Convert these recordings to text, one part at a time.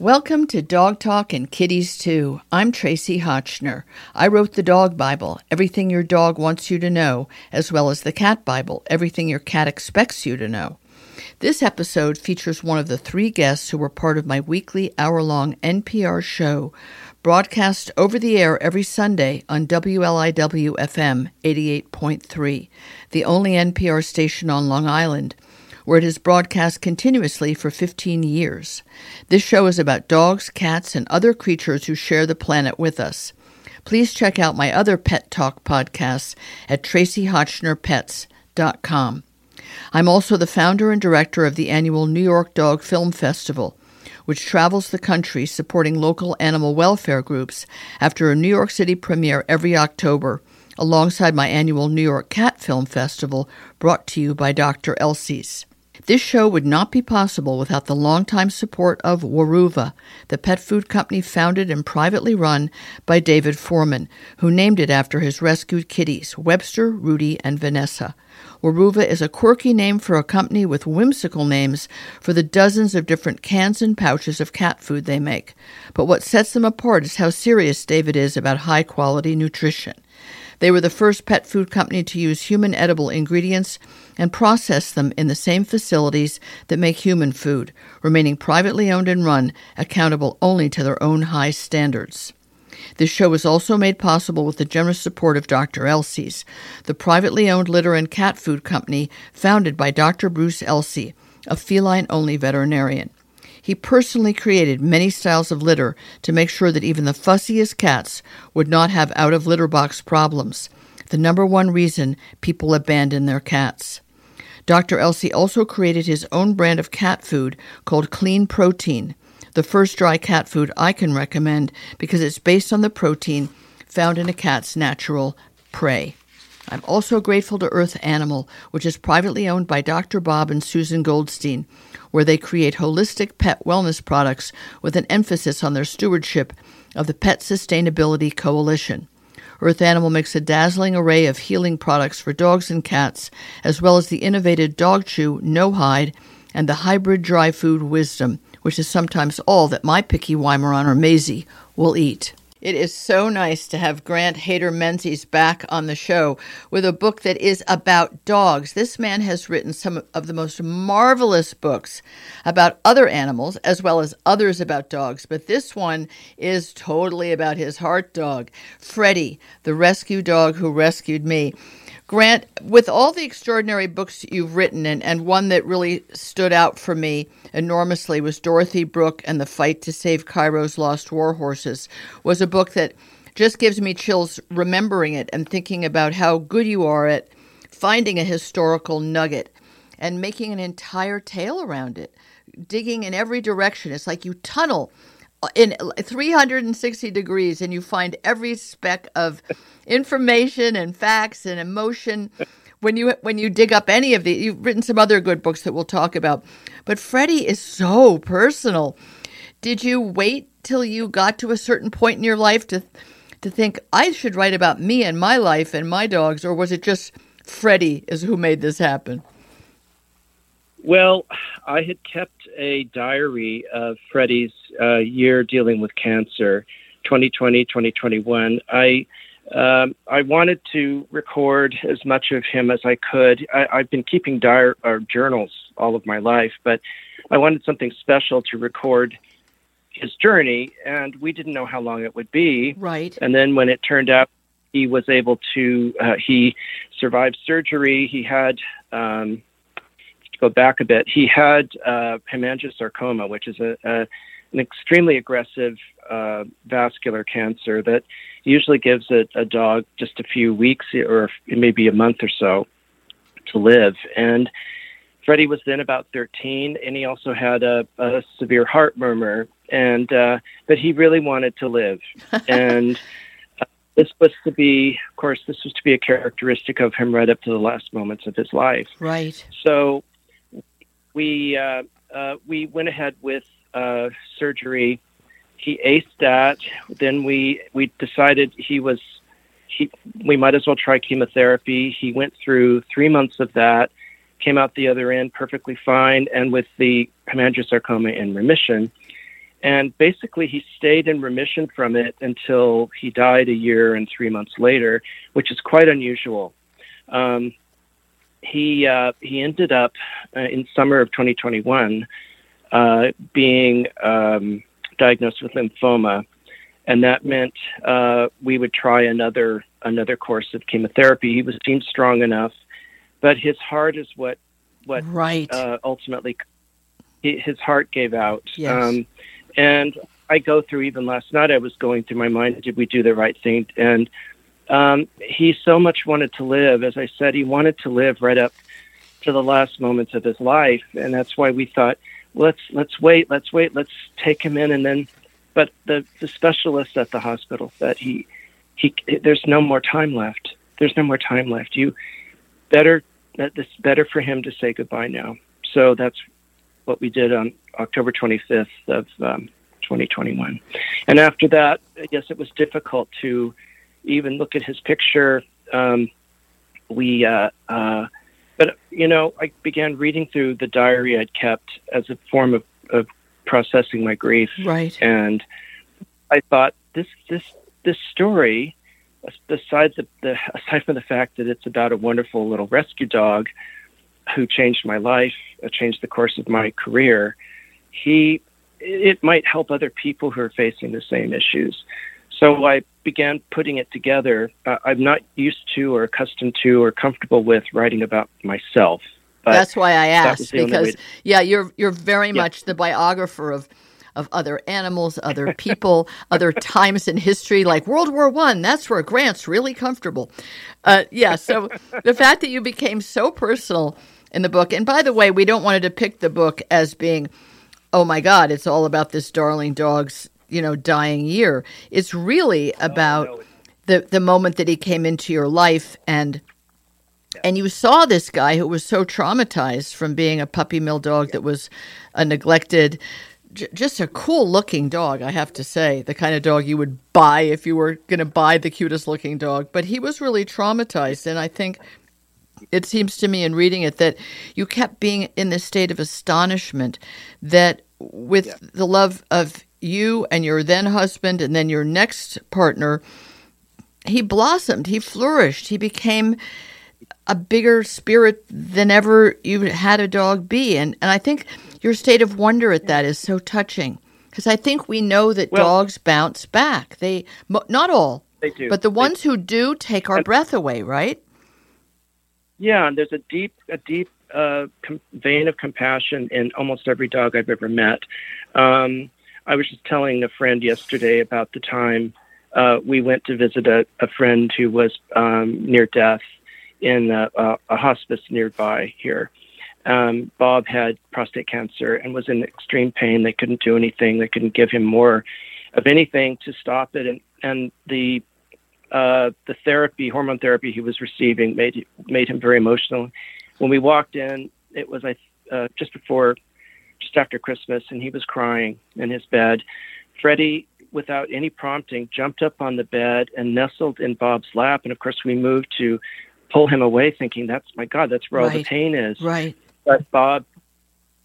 Welcome to Dog Talk and Kitties Too. I'm Tracie Hotchner. I wrote the Dog Bible, Everything Your Dog Wants You to Know, as well as the Cat Bible, Everything Your Cat Expects You to Know. This episode features one of the three guests who were part of my weekly hour long NPR show, broadcast over the air every Sunday on WLIW FM 88.3, the only NPR station on Long Island where it is broadcast continuously for 15 years. This show is about dogs, cats, and other creatures who share the planet with us. Please check out my other Pet Talk podcasts at traciehotchnerpets.com. I'm also the founder and director of the annual New York Dog Film Festival, which travels the country supporting local animal welfare groups after a New York City premiere every October, alongside my annual New York Cat Film Festival brought to you by Dr. Elsey's. This show would not be possible without the longtime support of Weruva, the pet food company founded and privately run by David Forman, who named it after his rescued kitties, Webster, Rudy, and Vanessa. Weruva is a quirky name for a company with whimsical names for the dozens of different cans and pouches of cat food they make. But what sets them apart is how serious David is about high quality nutrition. They were the first pet food company to use human edible ingredients and process them in the same facilities that make human food, remaining privately owned and run, accountable only to their own high standards. This show is also made possible with the generous support of Dr. Elsey's, the privately owned litter and cat food company founded by Dr. Bruce Elsey, a feline only veterinarian. He personally created many styles of litter to make sure that even the fussiest cats would not have out of litter box problems, the number one reason people abandon their cats. Dr. Elsey also created his own brand of cat food called Clean Protein, the first dry cat food I can recommend because it's based on the protein found in a cat's natural prey. I'm also grateful to Earth Animal, which is privately owned by Dr. Bob and Susan Goldstein, where they create holistic pet wellness products with an emphasis on their stewardship of the Pet Sustainability Coalition. Earth Animal makes a dazzling array of healing products for dogs and cats, as well as the innovative Dog Chew No Hide and the hybrid dry food Wisdom, which is sometimes all that my picky Weimaraner Maisie will eat. It is so nice to have Grant Hayter Menzies back on the show with a book that is about dogs. This man has written some of the most marvelous books about other animals as well as others about dogs, but this one is totally about his heart dog, Freddie, the rescue dog who rescued me. Grant, with all the extraordinary books you've written, and, and one that really stood out for me enormously was Dorothy Brooke and the Fight to Save Cairo's Lost War Horses, was a book that just gives me chills remembering it and thinking about how good you are at finding a historical nugget and making an entire tale around it, digging in every direction. It's like you tunnel in 360 degrees and you find every speck of information and facts and emotion when you when you dig up any of the you've written some other good books that we'll talk about. But freddie is so personal. Did you wait till you got to a certain point in your life to to think i should write about me and my life and my dogs or was it just freddie is who made this happen well, I had kept a diary of Freddie's uh, year dealing with cancer, 2020, 2021. I um, I wanted to record as much of him as I could. I, have been keeping diary or journals all of my life, but I wanted something special to record his journey, and we didn't know how long it would be. Right. And then when it turned out he was able to, uh, he survived surgery. He had um, go back a bit, he had uh, hemangiosarcoma, which is a, a an extremely aggressive uh, vascular cancer that usually gives a, a, dog just a few weeks or maybe a month or so to live. And Freddie was then about 13, and he also had a, a severe heart murmur, and uh, but he really wanted to live. and uh, this was to be, of course, this was to be a characteristic of him right up to the last moments of his life. Right. So we uh, uh, we went ahead with uh, surgery. He aced that. Then we we decided he was he we might as well try chemotherapy. He went through three months of that, came out the other end perfectly fine, and with the hemangiosarcoma in remission. And basically, he stayed in remission from it until he died a year and three months later, which is quite unusual. Um, he uh, he ended up uh, in summer of 2021 uh, being um, diagnosed with lymphoma, and that meant uh, we would try another another course of chemotherapy. He was deemed strong enough, but his heart is what what right. uh, ultimately his heart gave out. Yes. Um, and I go through even last night. I was going through my mind: Did we do the right thing? And um, he so much wanted to live. As I said, he wanted to live right up to the last moments of his life, and that's why we thought, let's let's wait, let's wait, let's take him in, and then. But the the specialist at the hospital said he he there's no more time left. There's no more time left. You better that it's better for him to say goodbye now. So that's what we did on October 25th of um, 2021. And after that, yes, it was difficult to even look at his picture. Um, we, uh, uh, but you know, I began reading through the diary I'd kept as a form of, of processing my grief. Right. And I thought this this this story, besides the, the aside from the fact that it's about a wonderful little rescue dog who changed my life, uh, changed the course of my career, he it might help other people who are facing the same issues. So I began putting it together. Uh, I'm not used to or accustomed to or comfortable with writing about myself. That's why I asked because yeah, you're you're very yeah. much the biographer of of other animals, other people, other times in history, like World War One. That's where Grant's really comfortable. Uh, yeah, so the fact that you became so personal in the book, and by the way, we don't want to depict the book as being, oh my God, it's all about this darling dog's you know dying year. It's really about. Oh, no. The, the moment that he came into your life and and you saw this guy who was so traumatized from being a puppy mill dog that was a neglected j- just a cool looking dog, I have to say. The kind of dog you would buy if you were going to buy the cutest looking dog. But he was really traumatized. And I think it seems to me in reading it that you kept being in this state of astonishment that with yeah. the love of you and your then husband and then your next partner, he blossomed, he flourished, he became a bigger spirit than ever you had a dog be. And, and I think your state of wonder at that is so touching because I think we know that well, dogs bounce back. They not all, they do, but the ones they, who do take our breath away, right? Yeah, and there's a deep, a deep uh, com- vein of compassion in almost every dog I've ever met. Um, I was just telling a friend yesterday about the time uh, we went to visit a, a friend who was um, near death in a, a, a hospice nearby here um, Bob had prostate cancer and was in extreme pain. They couldn't do anything. They couldn't give him more of anything to stop it. And and the uh, the therapy, hormone therapy he was receiving, made made him very emotional. When we walked in, it was uh, just before, just after Christmas, and he was crying in his bed. Freddie, without any prompting, jumped up on the bed and nestled in Bob's lap. And of course, we moved to pull him away, thinking, "That's my God, that's where right. all the pain is." Right. But Bob,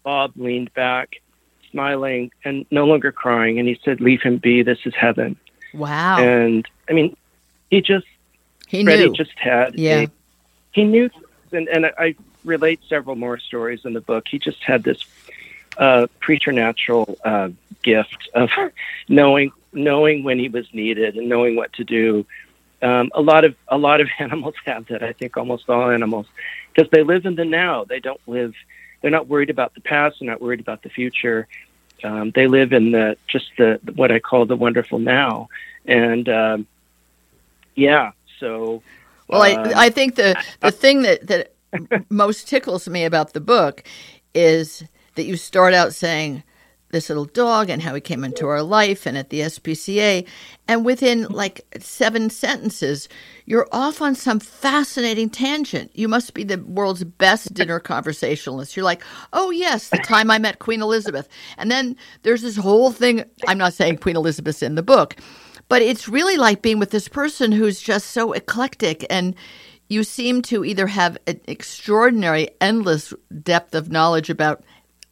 Bob leaned back, smiling and no longer crying, and he said, "Leave him be. This is heaven." Wow. And I mean, he just he Freddie knew. just had yeah. A, he knew, and and I relate several more stories in the book. He just had this uh, preternatural uh, gift of knowing knowing when he was needed and knowing what to do. Um, a lot of a lot of animals have that. I think almost all animals because they live in the now. They don't live. They're not worried about the past. They're not worried about the future. Um, they live in the just the what I call the wonderful now. And um, yeah, so. Well, uh, I I think the the thing that that most tickles me about the book is that you start out saying this little dog and how he came into our life and at the SPCA. And within like seven sentences, you're off on some fascinating tangent. You must be the world's best dinner conversationalist. You're like, oh, yes, the time I met Queen Elizabeth. And then there's this whole thing. I'm not saying Queen Elizabeth's in the book, but it's really like being with this person who's just so eclectic and you seem to either have an extraordinary, endless depth of knowledge about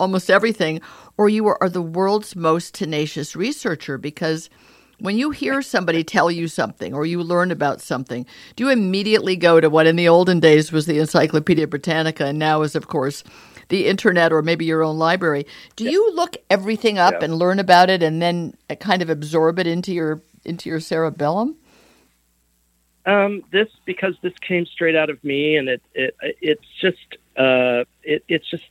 almost everything, or you are the world's most tenacious researcher because when you hear somebody tell you something or you learn about something, do you immediately go to what in the olden days was the Encyclopedia Britannica and now is, of course, the internet or maybe your own library? Do you look everything up yeah. and learn about it and then kind of absorb it into your into your cerebellum? Um, this because this came straight out of me, and it, it it's just uh, it it's just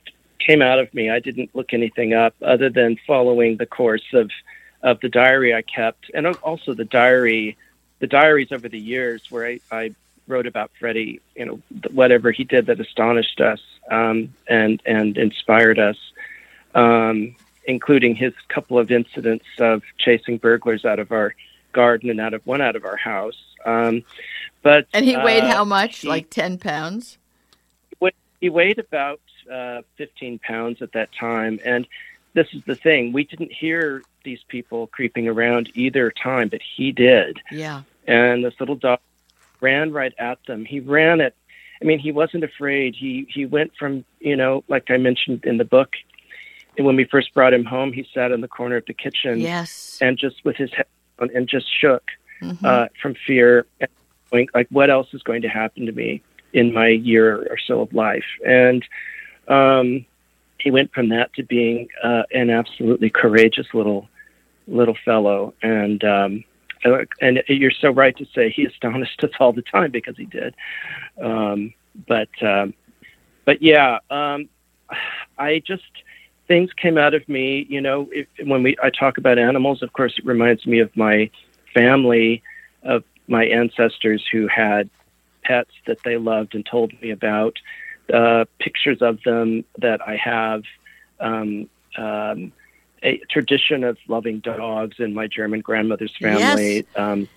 came out of me. I didn't look anything up other than following the course of of the diary I kept, and also the diary, the diaries over the years where I, I wrote about Freddie. You know, whatever he did that astonished us um, and and inspired us, um, including his couple of incidents of chasing burglars out of our garden and out of one out of our house. Um, but and he weighed uh, how much? He, like ten pounds. He weighed about uh, fifteen pounds at that time, and this is the thing: we didn't hear these people creeping around either time, but he did. Yeah. And this little dog ran right at them. He ran at. I mean, he wasn't afraid. He he went from you know, like I mentioned in the book, and when we first brought him home, he sat in the corner of the kitchen. Yes. And just with his head on, and just shook mm-hmm. uh, from fear. And going, like, what else is going to happen to me in my year or so of life? And um, he went from that to being uh, an absolutely courageous little little fellow. And um, and you're so right to say he astonished us all the time because he did. Um, but um, but yeah, um, I just things came out of me. You know, if, when we I talk about animals, of course, it reminds me of my family, of my ancestors who had pets that they loved and told me about. Uh, pictures of them that I have. Um, um, a tradition of loving dogs in my German grandmother's family. Yes. Um,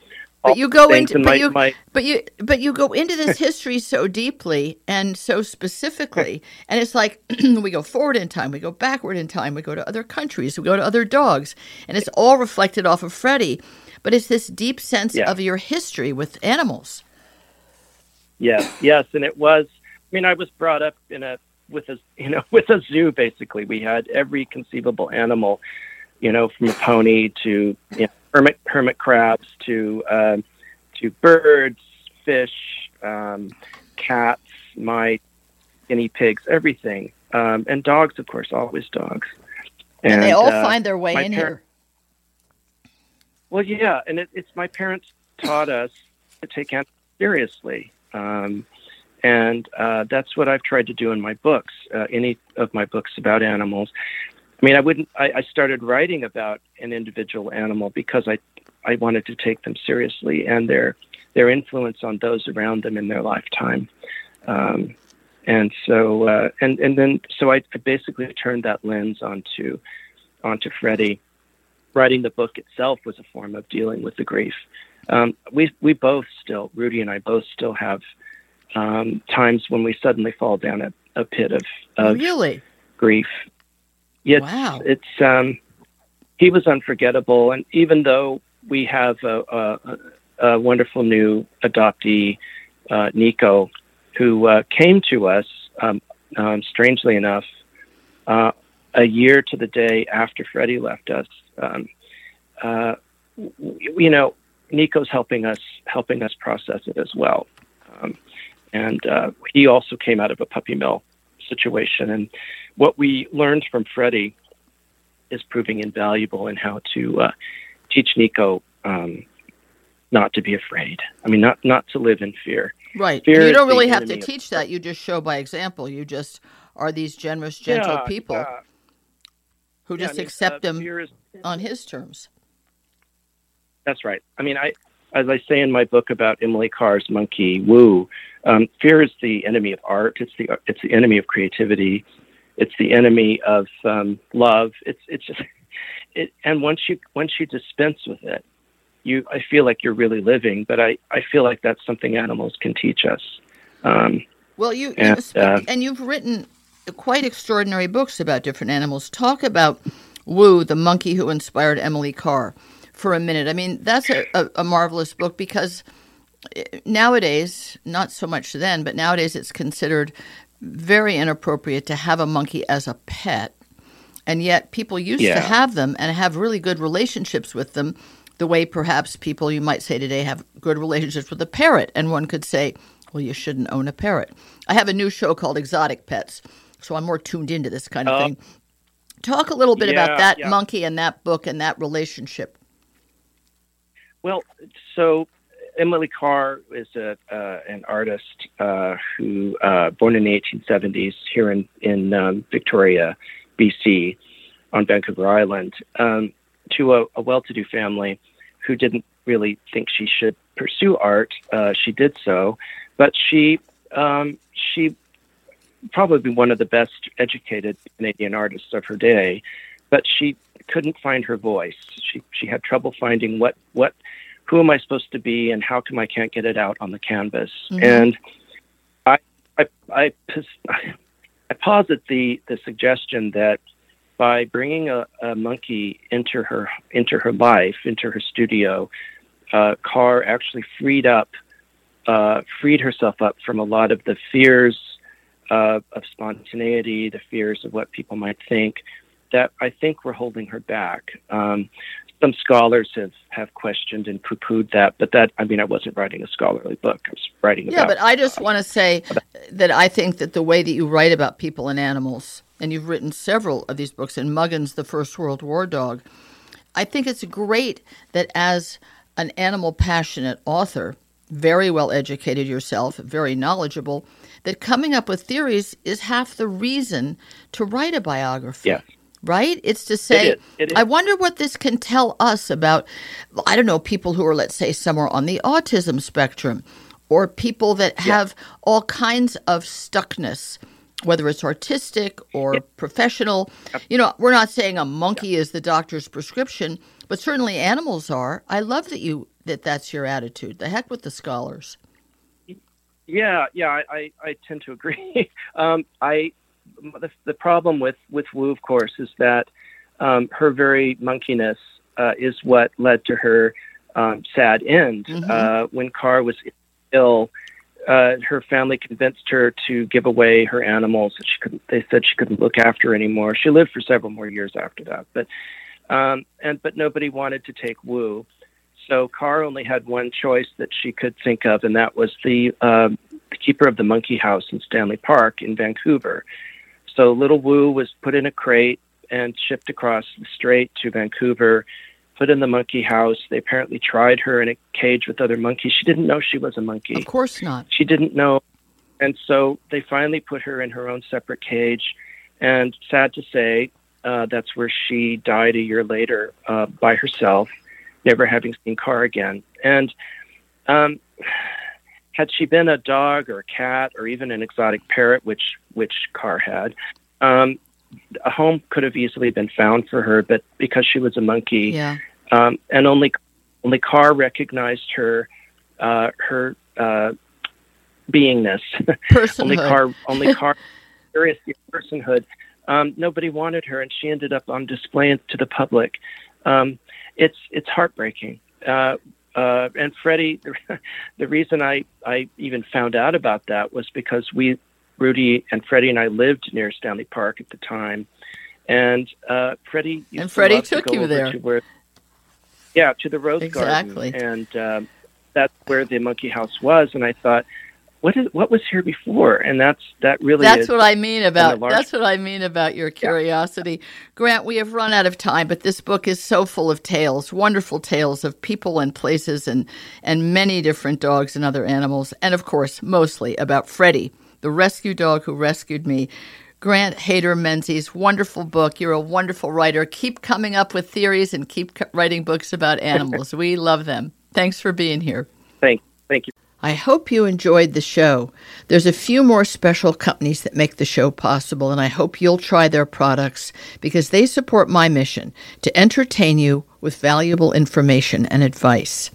but you go into but, my, you, my, but you but you go into this history so deeply and so specifically and it's like we go forward in time we go backward in time we go to other countries we go to other dogs and it's all reflected off of freddie but it's this deep sense yeah. of your history with animals yes yes and it was mean i was brought up in a with a you know with a zoo basically. We had every conceivable animal you know from a pony to you know, hermit hermit crabs to um, to birds fish um, cats mice guinea pigs everything. Um, and dogs of course always dogs. And, and they all uh, find their way in par- here. Well yeah and it, it's my parents taught us to take animals seriously. Um, and uh, that's what I've tried to do in my books, uh, any of my books about animals. I mean, I wouldn't. I, I started writing about an individual animal because I, I wanted to take them seriously and their their influence on those around them in their lifetime. Um, and so, uh, and and then, so I, I basically turned that lens onto onto Freddie. Writing the book itself was a form of dealing with the grief. Um, we we both still, Rudy and I both still have um, times when we suddenly fall down a, a pit of, of really grief. It's, wow. It's um, he was unforgettable, and even though we have a, a, a wonderful new adoptee, uh, Nico, who uh, came to us, um, um, strangely enough, uh, a year to the day after Freddie left us. Um, uh, you know, Nico's helping us helping us process it as well. And uh, he also came out of a puppy mill situation. And what we learned from Freddie is proving invaluable in how to uh, teach Nico um, not to be afraid. I mean, not not to live in fear. Right. Fear you don't really have to teach that. You just show by example. You just are these generous, gentle yeah, people uh, who just I mean, accept uh, them is, on his terms. That's right. I mean, I as I say in my book about Emily Carr's monkey Woo, um, fear is the enemy of art. It's the it's the enemy of creativity. It's the enemy of um, love. It's it's just it. And once you once you dispense with it, you I feel like you're really living. But I I feel like that's something animals can teach us. Um, well, you and, you uh, and you've written quite extraordinary books about different animals. Talk about Woo, the monkey who inspired Emily Carr, for a minute. I mean, that's a, a, a marvelous book because eh, nowadays, not so much then, but nowadays it's considered very inappropriate to have a monkey as a pet. And yet people used Yeah. to have them and have really good relationships with them, the way perhaps people you might say today have good relationships with a parrot. And one could say, well, you shouldn't own a parrot. I have a new show called Exotic Pets, so I'm more tuned into this kind of Oh. thing. Talk a little bit about that yeah. monkey and that book and that relationship. Well, so Emily Carr is a uh, an artist uh, who uh, born in the 1870s here in in um, Victoria, BC, on Vancouver Island, um, to a, a well-to-do family who didn't really think she should pursue art. Uh, she did so, but she um, she probably one of the best educated Canadian artists of her day, but she couldn't find her voice. She she had trouble finding what what who am I supposed to be and how come I can't get it out on the canvas. Mhm. And I I I, I posit the the suggestion that by bringing a, a monkey into her into her life into her studio, uh, Carr actually freed up uh, freed herself up from a lot of the fears uh, of spontaneity, the fears of what people might think, that I think were holding her back. Um, some scholars have, have questioned and poo pooed that, but that, I mean, I wasn't writing a scholarly book. I was writing Yeah, about. but I just want to say that I think that the way that you write about people and animals, and you've written several of these books, and Muggins, the First World War Dog, I think it's great that as an animal passionate author, very well educated yourself, very knowledgeable, that coming up with theories is half the reason to write a biography. Yeah. Right? It's to say, is. It is. I wonder what this can tell us about, I don't know, people who are, let's say, somewhere on the autism spectrum or people that have all kinds of stuckness, whether it's artistic or professional. You know, we're not saying a monkey is the doctor's prescription, but certainly animals are. I love that you that that's your attitude. The heck with the scholars. Yeah, yeah, I, I, I tend to agree. um, I the, the problem with with Woo, of course, is that um, her very monkiness uh, is what led to her um, sad end. Mhm. Uh, when Carr was ill, uh, her family convinced her to give away her animals. That she couldn't. They said she couldn't look after anymore. She lived for several more years after that, but um, and but nobody wanted to take Woo. So Carr only had one choice that she could think of, and that was the, um the keeper of the monkey house in Stanley Park in Vancouver. So little Woo was put in a crate and shipped across the strait to Vancouver, put in the monkey house. They apparently tried her in a cage with other monkeys. She didn't know she was a monkey Of course not. she didn't know and so they finally put her in her own separate cage and sad to say uh, that's where she died a year later uh, by herself never having seen Carr again and um, had she been a dog or a cat or even an exotic parrot which which Carr had um, a home could have easily been found for her but because she was a monkey Yeah. um, and only only Carr recognized her uh, her uh, beingness. only. Carr only Carr curious personhood. Um, nobody wanted her, and she ended up on display to the public. Um, it's it's heartbreaking. Uh, uh, and Freddie, the, reason I, I even found out about that was because we, Rudy and Freddie and I lived near Stanley Park at the time, and uh, Freddie And to Freddie to took go you there. to where, yeah, to the Rose Exactly. Garden, and um, that's where the monkey house was. And I thought, what is what was here before? And that's that really That's is what I mean about large- that's what I mean about your curiosity. Grant, we have run out of time, but this book is so full of tales, wonderful tales of people and places and and many different dogs and other animals, and of course, mostly about Freddie, the rescue dog who rescued me. Grant Hayter Menzies, wonderful book. You're a wonderful writer. Keep coming up with theories and keep writing books about animals. we love them. Thanks for being here. thank thank you. I hope you enjoyed the show. There's a few more special companies that make the show possible, and I hope you'll try their products because they support my mission to entertain you with valuable information and advice.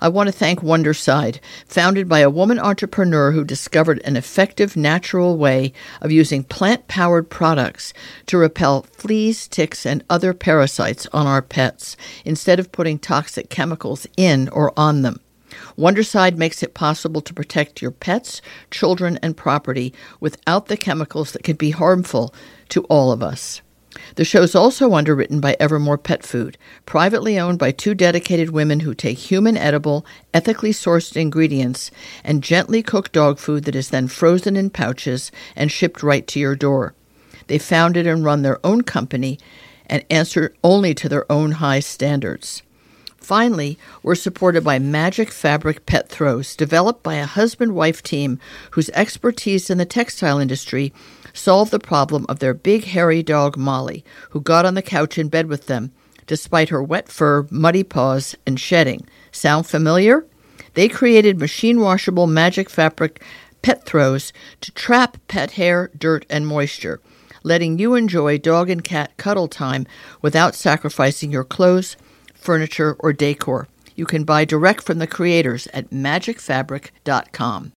I want to thank Wondercide, founded by a woman entrepreneur who discovered an effective natural way of using plant powered products to repel fleas, ticks, and other parasites on our pets instead of putting toxic chemicals in or on them. Wondercide makes it possible to protect your pets, children, and property without the chemicals that could be harmful to all of us. The show is also underwritten by Evermore Pet Food, privately owned by two dedicated women who take human edible, ethically sourced ingredients and gently cook dog food that is then frozen in pouches and shipped right to your door. They founded and run their own company and answer only to their own high standards. Finally, we're supported by Magic Fabric Pet Throws, developed by a husband wife team whose expertise in the textile industry solved the problem of their big hairy dog Molly, who got on the couch in bed with them, despite her wet fur, muddy paws, and shedding. Sound familiar? They created machine washable magic fabric pet throws to trap pet hair, dirt, and moisture, letting you enjoy dog and cat cuddle time without sacrificing your clothes furniture, or decor. You can buy direct from the creators at magicfabric.com.